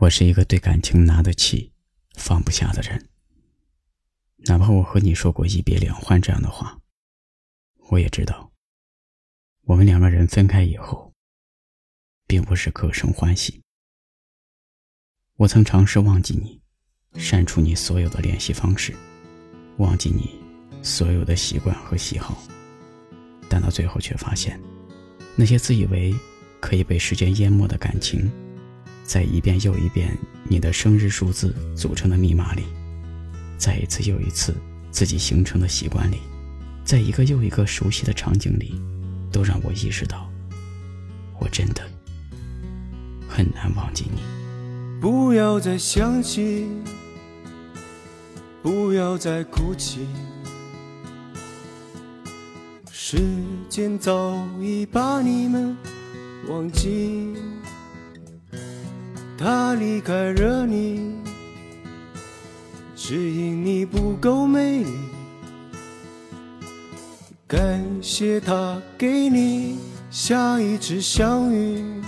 我是一个对感情拿得起、放不下的人。哪怕我和你说过一别两欢这样的话，我也知道，我们两个人分开以后，并不是各生欢喜。我曾尝试忘记你，删除你所有的联系方式，忘记你所有的习惯和喜好，但到最后却发现，那些自以为可以被时间淹没的感情。在一遍又一遍你的生日数字组成的密码里，在一次又一次自己形成的习惯里，在一个又一个熟悉的场景里，都让我意识到，我真的很难忘记你。不要再想起，不要再哭泣，时间早已把你们忘记。他离开了你，只因你不够美丽。感谢他给你下一次相遇。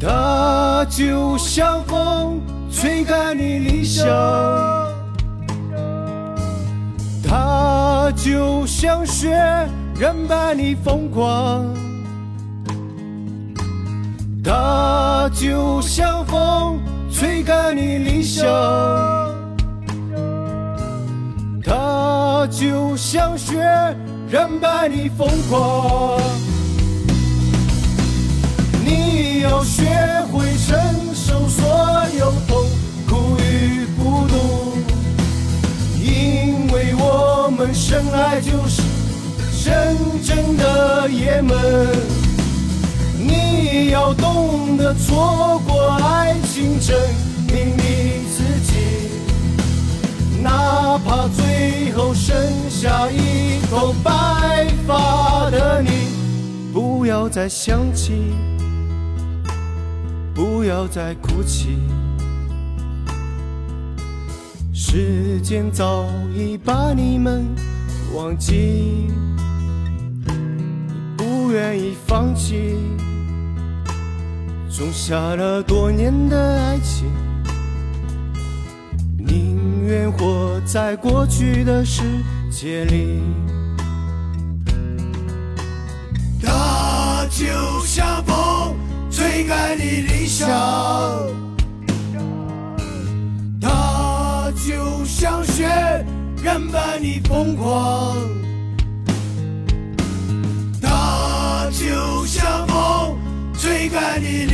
他就像风吹开你理想，他就像雪染白你疯狂。它就像风吹干你理想，它就像雪染白你疯狂。你要学会承受所有痛苦与孤独，因为我们生来就是真正的爷们。你要懂得错过爱情，证明你自己。哪怕最后剩下一头白发的你，不要再想起，不要再哭泣。时间早已把你们忘记，不愿意放弃。种下了多年的爱情，宁愿活在过去的世界里。它就像风吹开你理想，它就像雪染白你疯狂，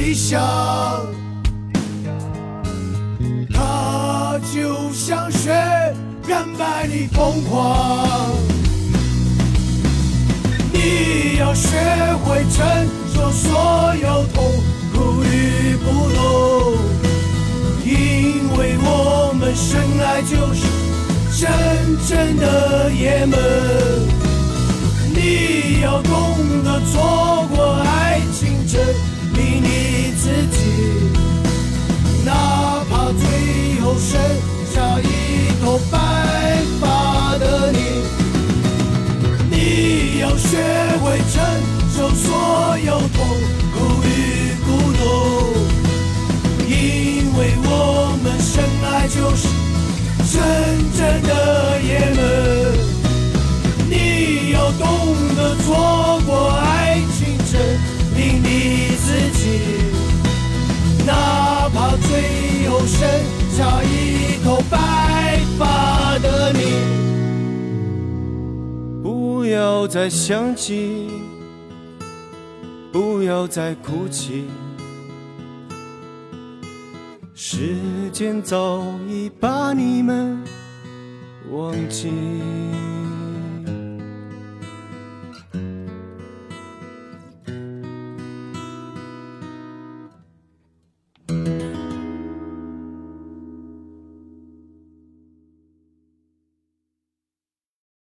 理想，它就像雪，染白你疯狂。你要学会承受所有痛苦与不懂，因为我们生来就是真正的爷们。你要懂得错过爱再想起，不要再哭泣，时间早已把你们忘记。